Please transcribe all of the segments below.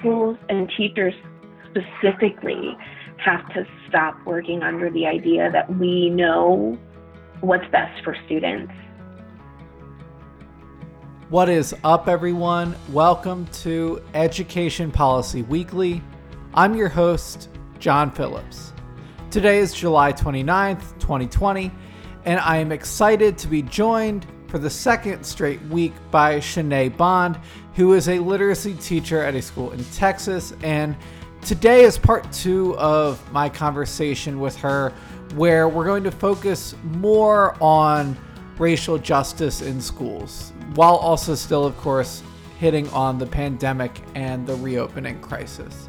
schools and teachers specifically have to stop working under the idea that we know what's best for students. What is up, everyone? Welcome to Education Policy Weekly. I'm your host, John Phillips. Today is July 29th, 2020, and I am excited to be joined for the second straight week by Shanae Bond, who is a literacy teacher at a school in Texas. And today is part two of my conversation with her, where we're going to focus more on racial justice in schools, while also still, of course, hitting on the pandemic and the reopening crisis.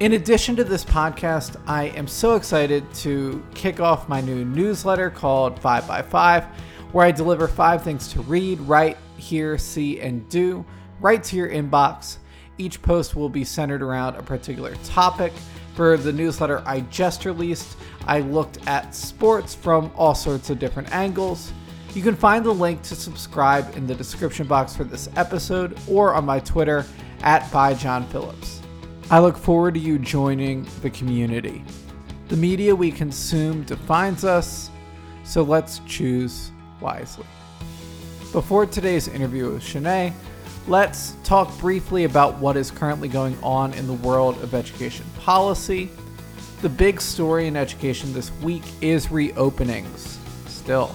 In addition to this podcast, I am so excited to kick off my new newsletter called 5 by 5 where I deliver five things to read, write, hear, see, and do right to your inbox. Each post will be centered around a particular topic. For the newsletter I just released, I looked at sports from all sorts of different angles. You can find the link to subscribe in the description box for this episode or on my Twitter at by John Phillips. I look forward to you joining the community. The media we consume defines us, so let's choose wisely. Before today's interview with Shanae, let's talk briefly about what is currently going on in the world of education policy. The big story in education this week is reopenings, still.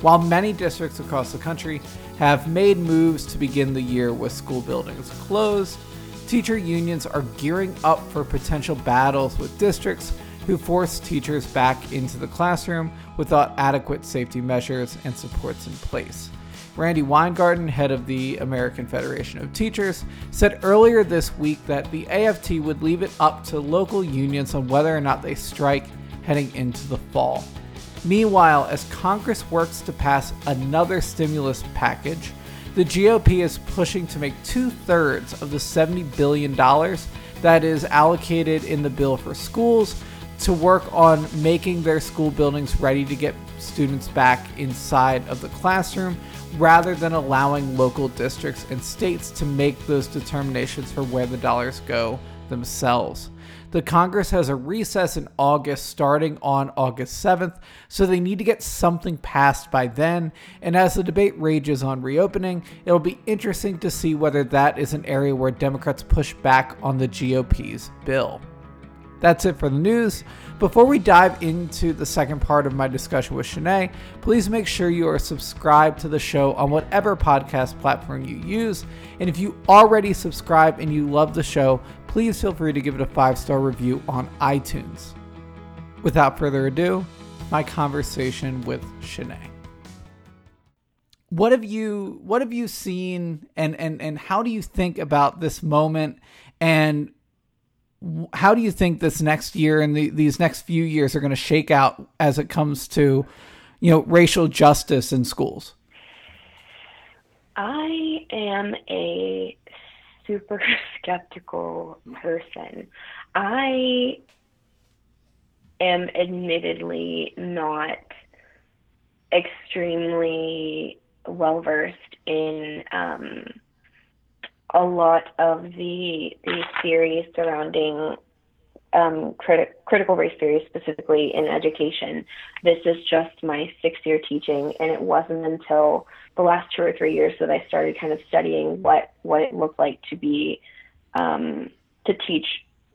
While many districts across the country have made moves to begin the year with school buildings closed, teacher unions are gearing up for potential battles with districts who force teachers back into the classroom without adequate safety measures and supports in place. Randi Weingarten, head of the American Federation of Teachers, said earlier this week that the AFT would leave it up to local unions on whether or not they strike heading into the fall. Meanwhile, as Congress works to pass another stimulus package, the GOP is pushing to make two thirds of the $70 billion that is allocated in the bill for schools to work on making their school buildings ready to get students back inside of the classroom rather than allowing local districts and states to make those determinations for where the dollars go themselves. The Congress has a recess in August starting on August 7th, so they need to get something passed by then. And as the debate rages on reopening, it'll be interesting to see whether that is an area where Democrats push back on the GOP's bill. That's it for the news. Before we dive into the second part of my discussion with Shanae, please make sure you are subscribed to the show on whatever podcast platform you use. And if you already subscribe and you love the show, please feel free to give it a five star review on iTunes. Without further ado, my conversation with Shanae. What have you what have you seen and and and how do you think about this moment and how do you think this next year and the, these next few years are going to shake out as it comes to you know racial justice in schools? I am a super skeptical person. I am admittedly not extremely well versed in um, a lot of the the theories surrounding um, criti- critical race theory, specifically in education. This is just my sixth year teaching, and it wasn't until the last two or three years that I started kind of studying what what it looked like to be um, to teach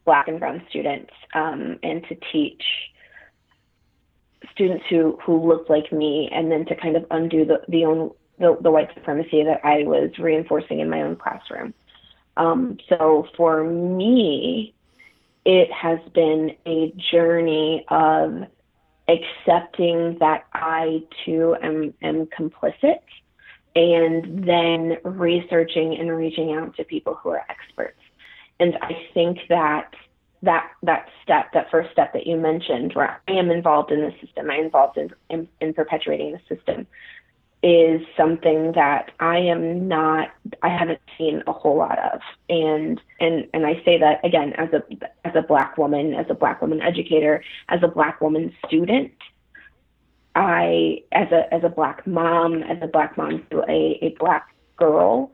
Black and Brown students um, and to teach students who who looked like me, and then to kind of undo the the own the, the white supremacy that I was reinforcing in my own classroom. Um, so for me, it has been a journey of accepting that I too am, am complicit and then researching and reaching out to people who are experts. And I think that that that step, that first step that you mentioned, where I am involved in the system, I'm involved in, in, in perpetuating the system, is something that I am not I haven't seen a whole lot of. And and and I say that again as a as a black woman, as a black woman educator, as a black woman student, I as a as a black mom, as a black mom to a, a black girl,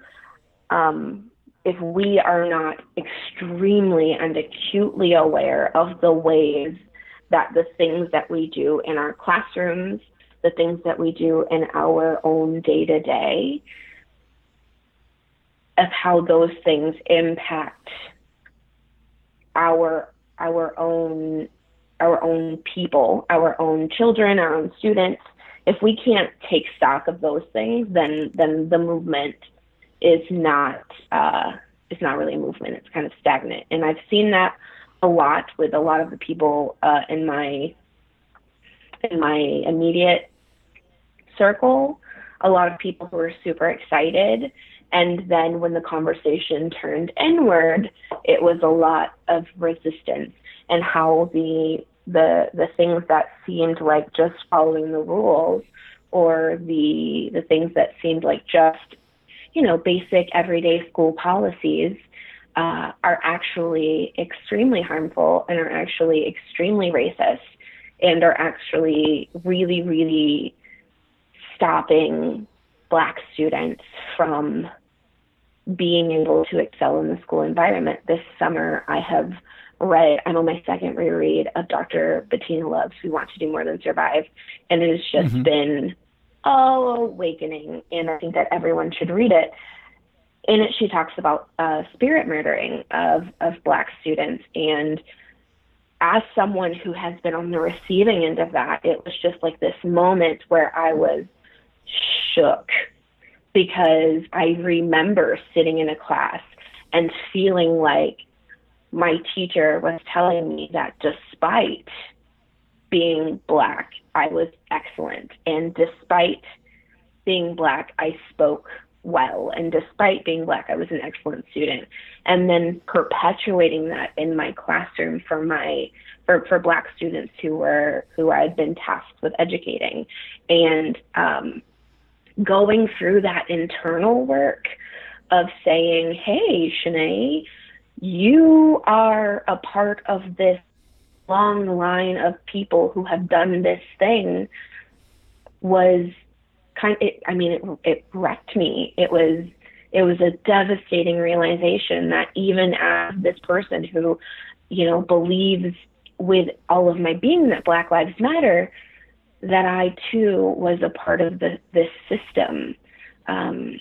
um, if we are not extremely and acutely aware of the ways that the things that we do in our classrooms, the things that we do in our own day to day, of how those things impact our our own our own people, our own children, our own students. If we can't take stock of those things, then then the movement is not uh, is not really a movement. It's kind of stagnant, and I've seen that a lot with a lot of the people uh, in my in my immediate circle. A lot of people who were super excited, and then when the conversation turned inward, it was a lot of resistance and how the the the things that seemed like just following the rules or the the things that seemed like just you know basic everyday school policies uh, are actually extremely harmful and are actually extremely racist and are actually really really stopping black students from being able to excel in the school environment. This summer, I have read, I'm on my second reread of Dr. Bettina Love's We Want to Do More Than Survive. And it has just mm-hmm. been awakening. And I think that everyone should read it. In it, she talks about uh, spirit murdering of, of Black students. And as someone who has been on the receiving end of that, it was just like this moment where I was shook because I remember sitting in a class and feeling like my teacher was telling me that despite being black, I was excellent. And despite being black, I spoke well. And despite being black, I was an excellent student. And then perpetuating that in my classroom for my for, for black students who were who I'd been tasked with educating. And um, going through that internal work of saying, hey, Shanae, you are a part of this long line of people who have done this thing was kind of, it, I mean, it, it wrecked me. It was, it was a devastating realization that even as this person who, you know, believes with all of my being that Black Lives Matter, that I too was a part of the, this system. Um,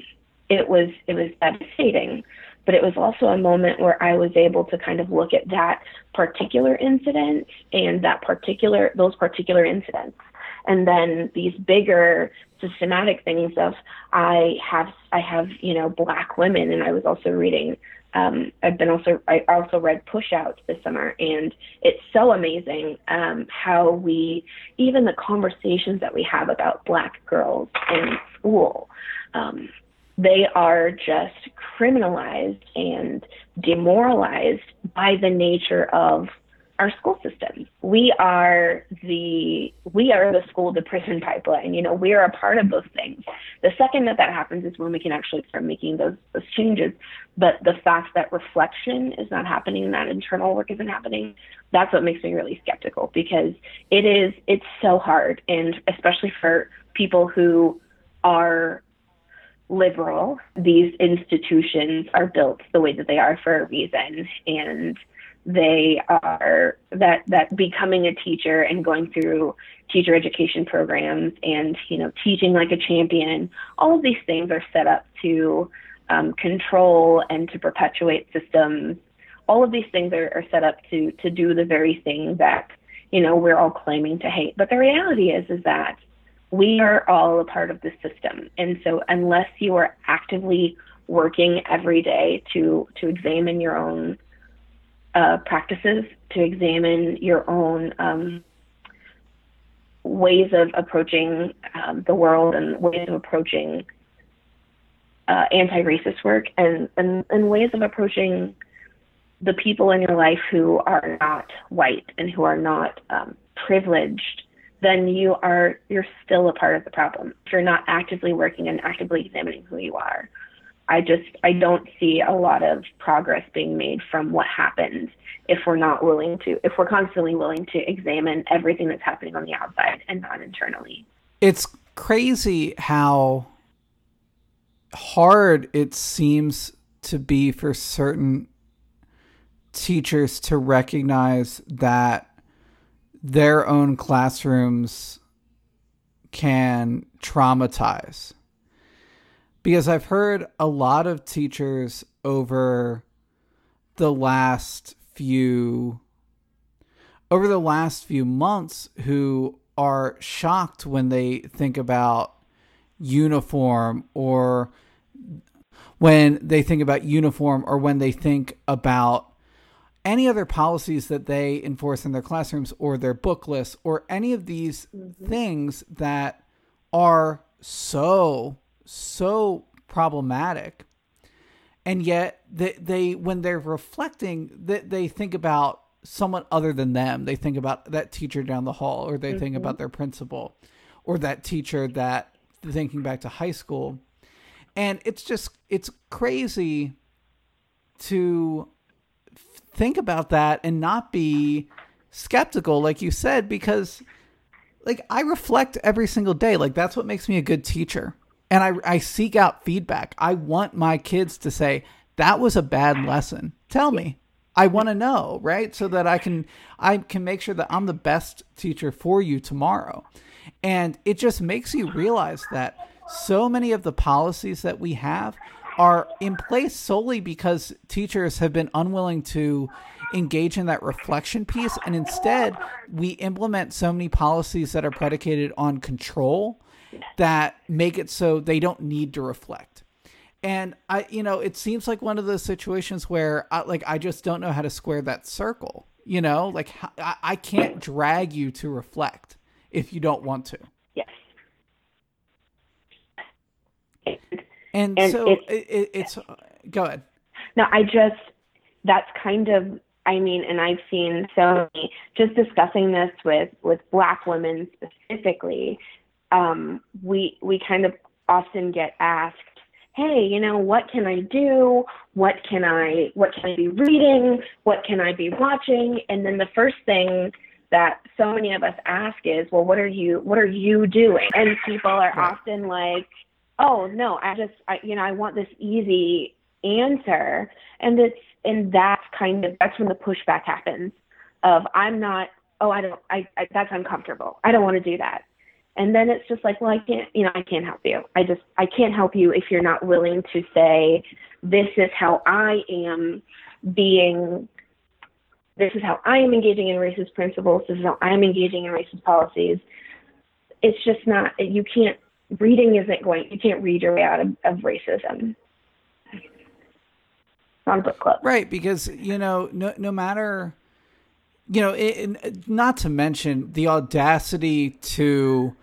it was it was devastating, but it was also a moment where I was able to kind of look at that particular incident and that particular those particular incidents, and then these bigger systematic things of I have I have you know black women, and I was also reading um, I've been also I also read Pushout this summer, and it's so amazing um, how we even the conversations that we have about Black girls in school, um, they are just criminalized and demoralized by the nature of our school system. We are the we are the school to prison pipeline. You know, we are a part of those things. The second that that happens is when we can actually start making those those changes. But the fact that reflection is not happening, that internal work isn't happening, that's what makes me really skeptical because it is it's so hard, and especially for people who are liberal, these institutions are built the way that they are for a reason, and they are that that becoming a teacher and going through teacher education programs and you know teaching like a champion all of these things are set up to um, control and to perpetuate systems. All of these things are, are set up to to do the very thing that you know we're all claiming to hate. But the reality is is that we are all a part of the system. And so unless you are actively working every day to to examine your own uh, practices to examine your own um, ways of approaching um, the world and ways of approaching uh, anti-racist work and, and, and ways of approaching the people in your life who are not white and who are not um, privileged then you are you're still a part of the problem. If you're not actively working and actively examining who you are I just I don't see a lot of progress being made from what happens if we're not willing to if we're constantly willing to examine everything that's happening on the outside and not internally. It's crazy how hard it seems to be for certain teachers to recognize that their own classrooms can traumatize. Because I've heard a lot of teachers over the last few over the last few months who are shocked when they think about uniform or when they think about uniform or when they think about any other policies that they enforce in their classrooms or their book lists or any of these mm-hmm. things that are so so problematic. And yet they, they when they're reflecting they, they think about someone other than them. They think about that teacher down the hall or they mm-hmm. think about their principal or that teacher that thinking back to high school. And it's just it's crazy to think about that and not be skeptical like you said because like I reflect every single day. Like that's what makes me a good teacher and I I seek out feedback. I want my kids to say that was a bad lesson. Tell me. I want to know right? So that I can I can make sure that I'm the best teacher for you tomorrow. And it just makes you realize that so many of the policies that we have are in place solely because teachers have been unwilling to engage in that reflection piece. And instead we implement so many policies that are predicated on control that make it so they don't need to reflect and i you know it seems like one of those situations where I, like i just don't know how to square that circle you know like I, I can't drag you to reflect if you don't want to yes and, and so it's, it, it's go ahead. No, I just that's kind of I mean, and I've seen so many just discussing this with with Black women specifically. Um, we we kind of often get asked, "Hey, you know, what can I do? What can I what can I be reading? What can I be watching?" And then the first thing that so many of us ask is, "Well, what are you what are you doing?" And people are often like, oh no i just i you know i want this easy answer and it's and that's kind of that's when the pushback happens of i'm not oh i don't i, I that's uncomfortable i don't want to do that and then it's just like well i can't you know i can't help you. I just i can't help you if you're not willing to say this is how i am being this is how i am engaging in racist principles. This is how i'm engaging in racist policies. It's just not you can't reading isn't going you can't read your way out of, of racism. On book club. Right because you know no, no matter you know it, not to mention the audacity to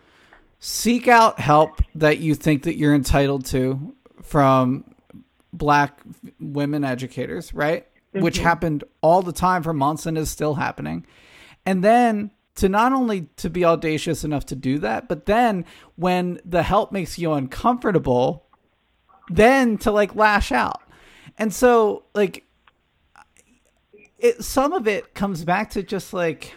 seek out help that you think that you're entitled to from black women educators right mm-hmm. which happened all the time for months and is still happening and then to not only to be audacious enough to do that, but then when the help makes you uncomfortable, then to like lash out. And so like it some of it comes back to just like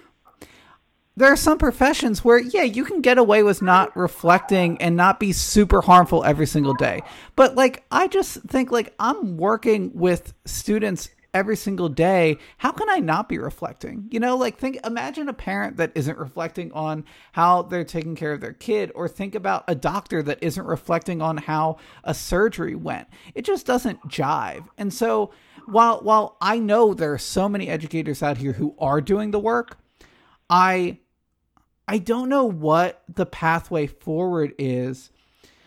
there are some professions where yeah you can get away with not reflecting and not be super harmful every single day but like i just think like i'm working with students every single day, how can I not be reflecting? You know, like think imagine a parent that isn't reflecting on how they're taking care of their kid or think about a doctor that isn't reflecting on how a surgery went. It just doesn't jive. And so while while I know there are so many educators out here who are doing the work, I I don't know what the pathway forward is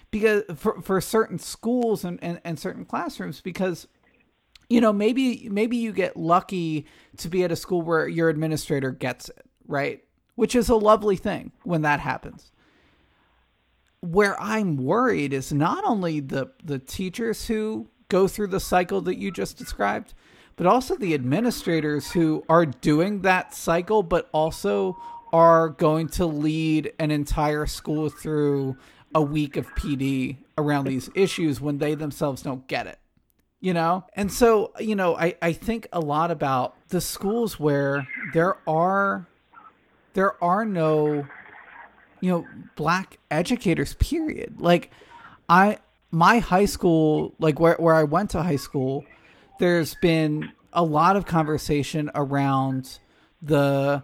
because for, for certain schools and, and, and certain classrooms because you know, maybe maybe you get lucky to be at a school where your administrator gets it, right? Which is a lovely thing when that happens. Where I'm worried is not only the the teachers who go through the cycle that you just described, but also the administrators who are doing that cycle but also are going to lead an entire school through a week of PD around these issues when they themselves don't get it you know? And so you know i i think a lot about the schools where there are there are no you know black educators period. Like i my high school, like where where I went to high school, there's been a lot of conversation around the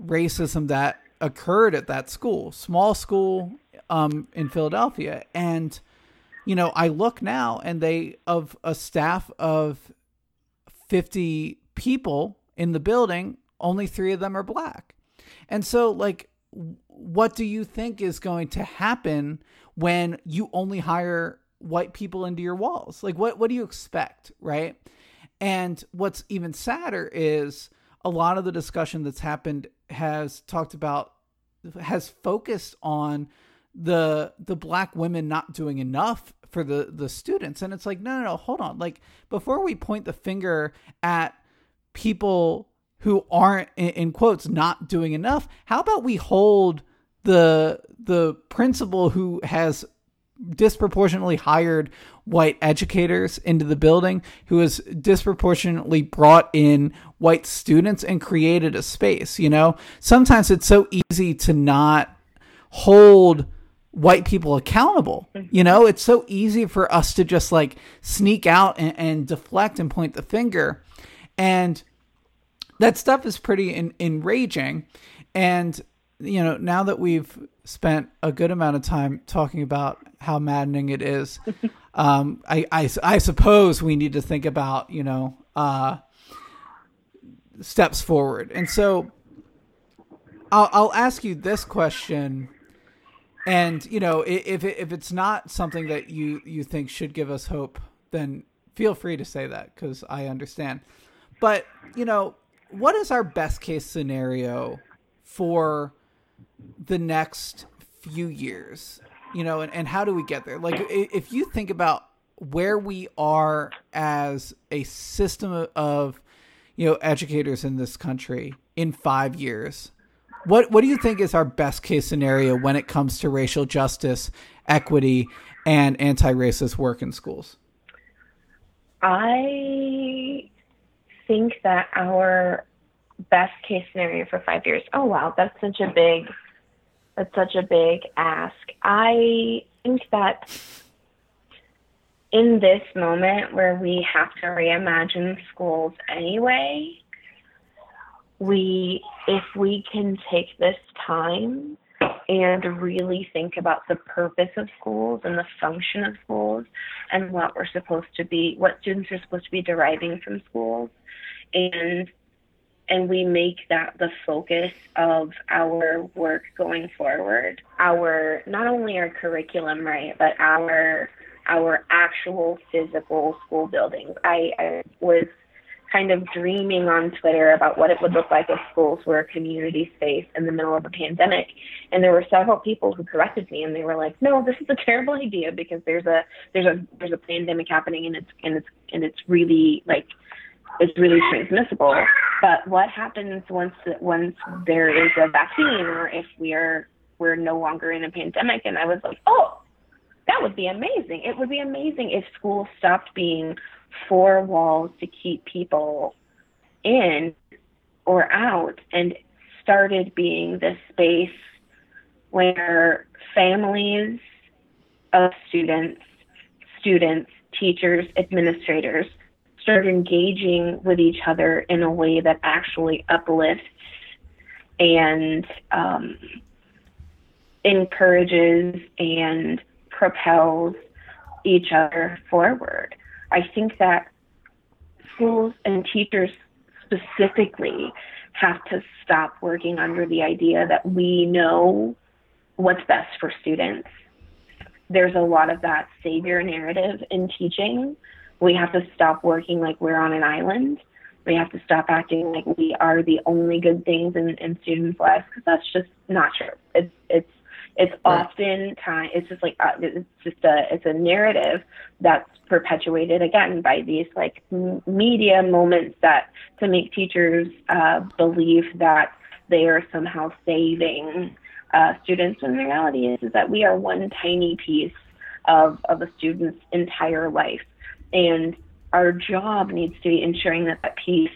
racism that occurred at that school, small school um, in Philadelphia, and you know I look now and they of a staff of fifty people in the building, only three of them are black, and so like what do you think is going to happen when you only hire white people into your walls? Like what what do you expect, right? And what's even sadder is a lot of the discussion that's happened has talked about has focused on the the black women not doing enough for the the students. And it's like no no no hold on. Like before we point the finger at people who aren't in, quotes not doing enough how about we hold the the principal who has disproportionately hired white educators into the building who has disproportionately brought in white students and created a space you know? Sometimes it's so easy to not hold white people accountable you know? It's so easy for us to just like sneak out and, and deflect and point the finger. And that stuff is pretty in, enraging. And you know now that we've spent a good amount of time talking about how maddening it is. Um, I, I, I suppose we need to think about, you know, uh, steps forward. And so I'll, I'll ask you this question. And, you know, if, if it's not something that you, you think should give us hope, then feel free to say that because I understand. But, you know, what is our best case scenario for the next few years you know and, and how do we get there? Like if you think about where we are as a system of you know educators in this country in five years what what do you think is our best case scenario when it comes to racial justice equity and anti-racist work in schools? I think that our best case scenario for five years oh wow that's such a big that's such a big ask. I think that in this moment where we have to reimagine schools anyway, we if we can take this time and really think about the purpose of schools and the function of schools and what we're supposed to be what students are supposed to be deriving from schools and and we make that the focus of our work going forward. Our not only our curriculum right but our our actual physical school buildings. I, I was kind of dreaming on twitter about what it would look like if schools were a community space in the middle of a pandemic and there were several people who corrected me and they were like no this is a terrible idea because there's a there's a there's a pandemic happening and it's and it's and it's really like is really transmissible. But what happens once once there is a vaccine, or if we are we're no longer in a pandemic? And I was like, oh, that would be amazing. It would be amazing if schools stopped being four walls to keep people in or out and started being this space where families of students, students, teachers, administrators start engaging with each other in a way that actually uplifts and um, encourages and propels each other forward. I think that schools and teachers specifically have to stop working under the idea that we know what's best for students. There's a lot of that savior narrative in teaching we have to stop working like we're on an island. We have to stop acting like we are the only good things in, in students' lives because that's just not true. It's it's it's right. often time. It's just like uh, it's just a it's a narrative that's perpetuated again by these like m- media moments that to make teachers uh, believe that they are somehow saving uh, students when the reality is is that we are one tiny piece of of a student's entire life and our job needs to be ensuring that that piece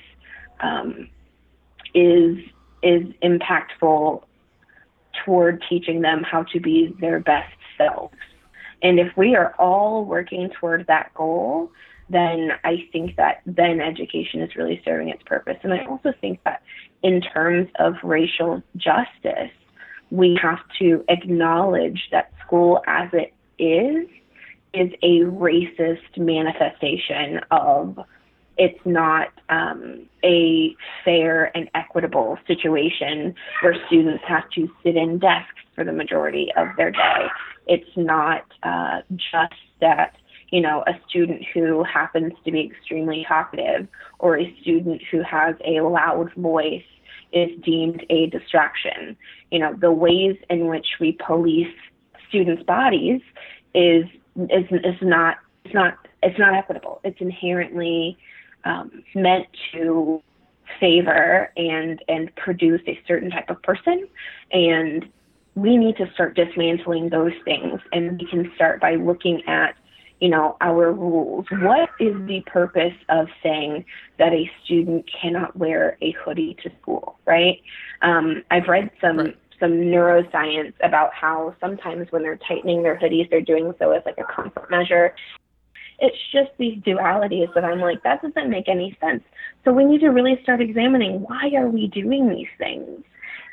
um, is is impactful toward teaching them how to be their best selves And if we are all working toward that goal, then I think that then education is really serving its purpose. And I also think that in terms of racial justice, we have to acknowledge that school as it is is a racist manifestation of it's not um, a fair and equitable situation where students have to sit in desks for the majority of their day. It's not uh, just that you know, a student who happens to be extremely talkative or a student who has a loud voice is deemed a distraction. You know, the ways in which we police students' bodies is is is not it's not it's not equitable. It's inherently um, meant to favor and and produce a certain type of person and we need to start dismantling those things and we can start by looking at you know, our rules. What is the purpose of saying that a student cannot wear a hoodie to school, right? Um, I've read some right. Some neuroscience about how sometimes when they're tightening their hoodies, they're doing so as like a comfort measure. It's just these dualities that I'm like, that doesn't make any sense. So we need to really start examining why are we doing these things?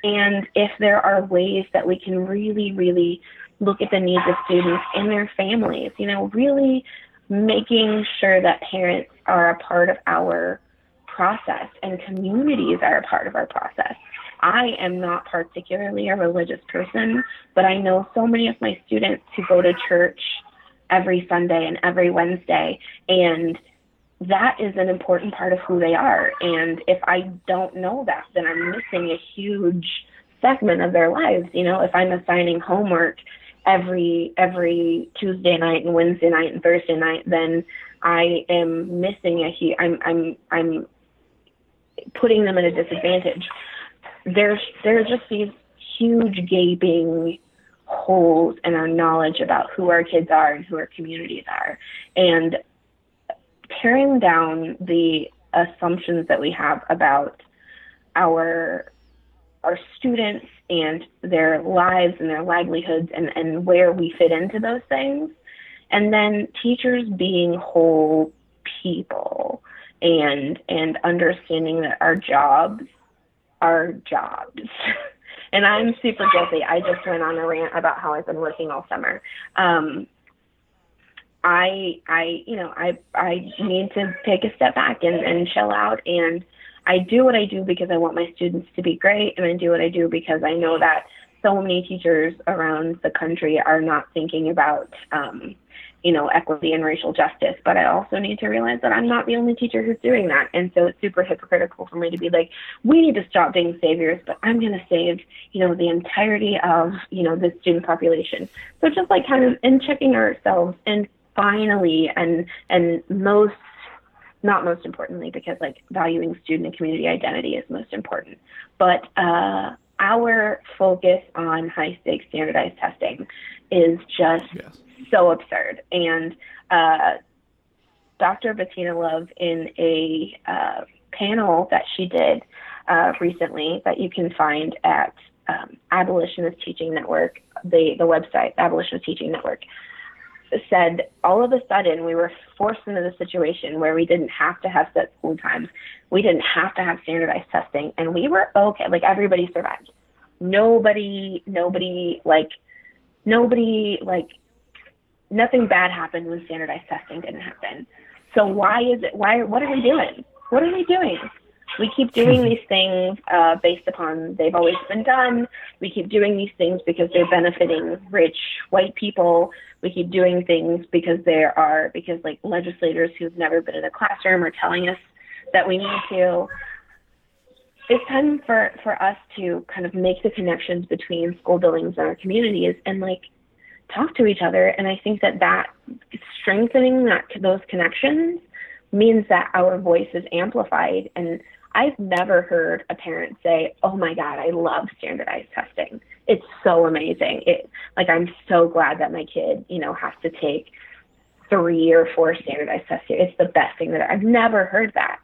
And if there are ways that we can really, really look at the needs of students and their families, you know, really making sure that parents are a part of our process and communities are a part of our process. I am not particularly a religious person, but I know so many of my students who go to church every Sunday and every Wednesday, and that is an important part of who they are. And if I don't know that, then I'm missing a huge segment of their lives. You know, if I'm assigning homework every every Tuesday night and Wednesday night and Thursday night, then I am missing a huge. I'm I'm I'm putting them at a disadvantage. There's there's just these huge gaping holes in our knowledge about who our kids are and who our communities are, and tearing down the assumptions that we have about our our students and their lives and their livelihoods and, and where we fit into those things. And then teachers being whole people and and understanding that our jobs are jobs. and I'm super guilty. I just went on a rant about how I've been working all summer. Um, I I you know I I need to take a step back and, and chill out and I do what I do because I want my students to be great, and I do what I do because I know that so many teachers around the country are not thinking about, um, you know, equity and racial justice. But I also need to realize that I'm not the only teacher who's doing that, and so it's super hypocritical for me to be like, we need to stop being saviors, but I'm going to save, you know, the entirety of, you know, the student population. So just like kind of in checking ourselves and finally and and most not most importantly because like valuing student and community identity is most important but uh, our focus on high stakes standardized testing is just yes. so absurd and uh, dr bettina love in a uh, panel that she did uh, recently that you can find at um, abolitionist teaching network the, the website abolitionist teaching network said all of a sudden we were forced into the situation where we didn't have to have set school times. We didn't have to have standardized testing and we were okay. Like everybody survived. Nobody, nobody, like, nobody, like, nothing bad happened when standardized testing didn't happen. So why is it, why, what are we doing? What are we doing? We keep doing these things uh, based upon they've always been done. We keep doing these things because they're benefiting rich white people. We keep doing things because there are because like legislators who've never been in a classroom are telling us that we need to. It's time for for us to kind of make the connections between school buildings and our communities and like talk to each other. And I think that that strengthening that those connections means that our voice is amplified and I've never heard a parent say, "Oh my God, I love standardized testing. It's so amazing. It like I'm so glad that my kid, you know, has to take three or four standardized tests. It's the best thing that I've never heard that.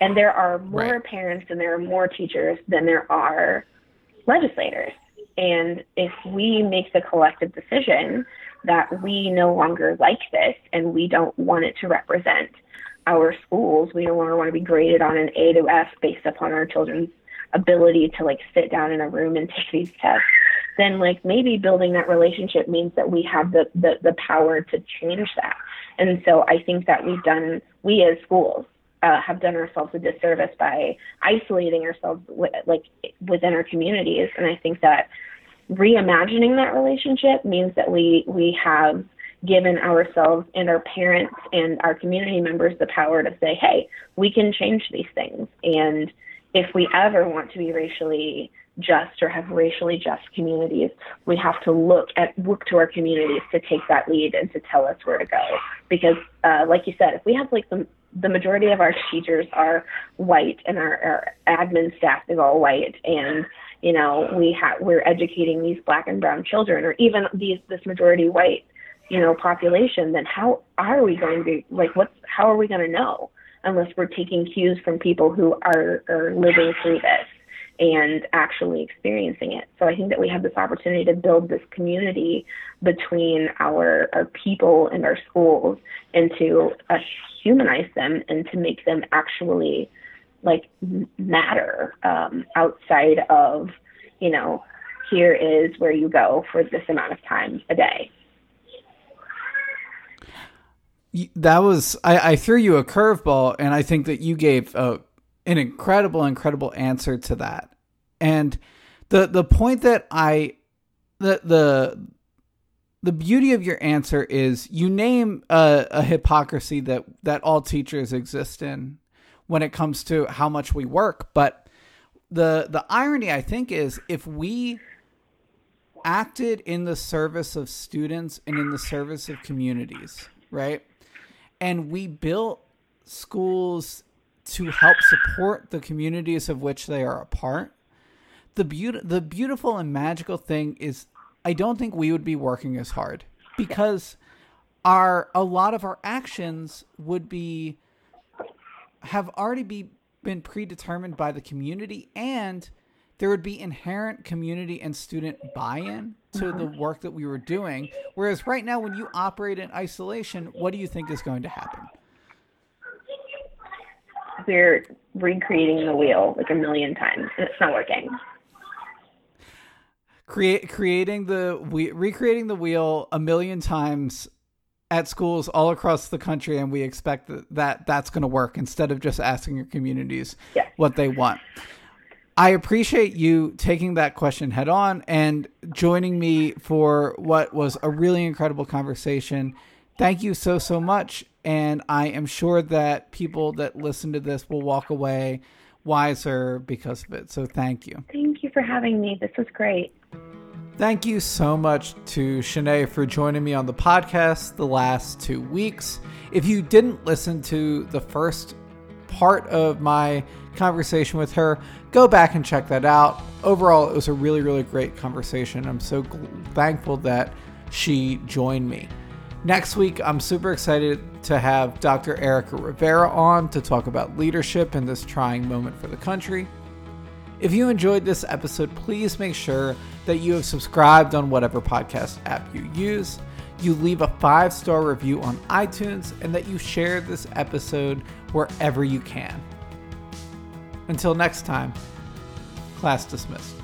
And there are more right. parents and there are more teachers than there are legislators. And if we make the collective decision that we no longer like this and we don't want it to represent our schools, we no longer want to be graded on an A to F based upon our children's ability to like sit down in a room and take these tests, then like maybe building that relationship means that we have the, the, the power to change that. And so I think that we've done, we as schools uh, have done ourselves a disservice by isolating ourselves w- like within our communities. And I think that reimagining that relationship means that we we have given ourselves and our parents and our community members the power to say, hey, we can change these things. And if we ever want to be racially just or have racially just communities, we have to look at look to our communities to take that lead and to tell us where to go. Because, uh, like you said, if we have like the the majority of our teachers are white and our, our admin staff is all white and you know we have we're educating these black and brown children or even these this majority white you know population then how are we going to like what's how are we going to know unless we're taking cues from people who are are living through this and actually experiencing it. So I think that we have this opportunity to build this community between our our people and our schools and to uh, humanize them and to make them actually like matter um, outside of you know here is where you go for this amount of time a day that was I, I threw you a curveball and i think that you gave a, an incredible incredible answer to that. And the the point that i the the the beauty of your answer is you name a, a hypocrisy that that all teachers exist in when it comes to how much we work. But the the irony i think is if we acted in the service of students and in the service of communities right and we built schools to help support the communities of which they are a part. The the beautiful and magical thing is I don't think we would be working as hard because our a lot of our actions would be have already be been predetermined by the community and there would be inherent community and student buy-in to the uh-huh. work that we were doing. Whereas right now when you operate in isolation what do you think is going to happen? We're recreating the wheel like a million times. And it's not working. Create creating the we recreating the wheel a million times at schools all across the country and we expect that, that that's going to work instead of just asking your communities yeah. what they want i appreciate you taking that question head on and joining me for what was a really incredible conversation. Thank you so so much. And i am sure that people that listen to this will walk away wiser because of it. So thank you. Thank you for having me. This was great. Thank you so much to Shanae for joining me on the podcast the last two weeks. If you didn't listen to the first part of my conversation with her, go back and check that out. Overall, it was a really, really great conversation. I'm so thankful that she joined me. Next week, I'm super excited to have Dr. Erica Rivera on to talk about leadership in this trying moment for the country. If you enjoyed this episode, please make sure that you have subscribed on whatever podcast app you use, you leave a five star review on iTunes, and that you share this episode wherever you can. Until next time, class dismissed.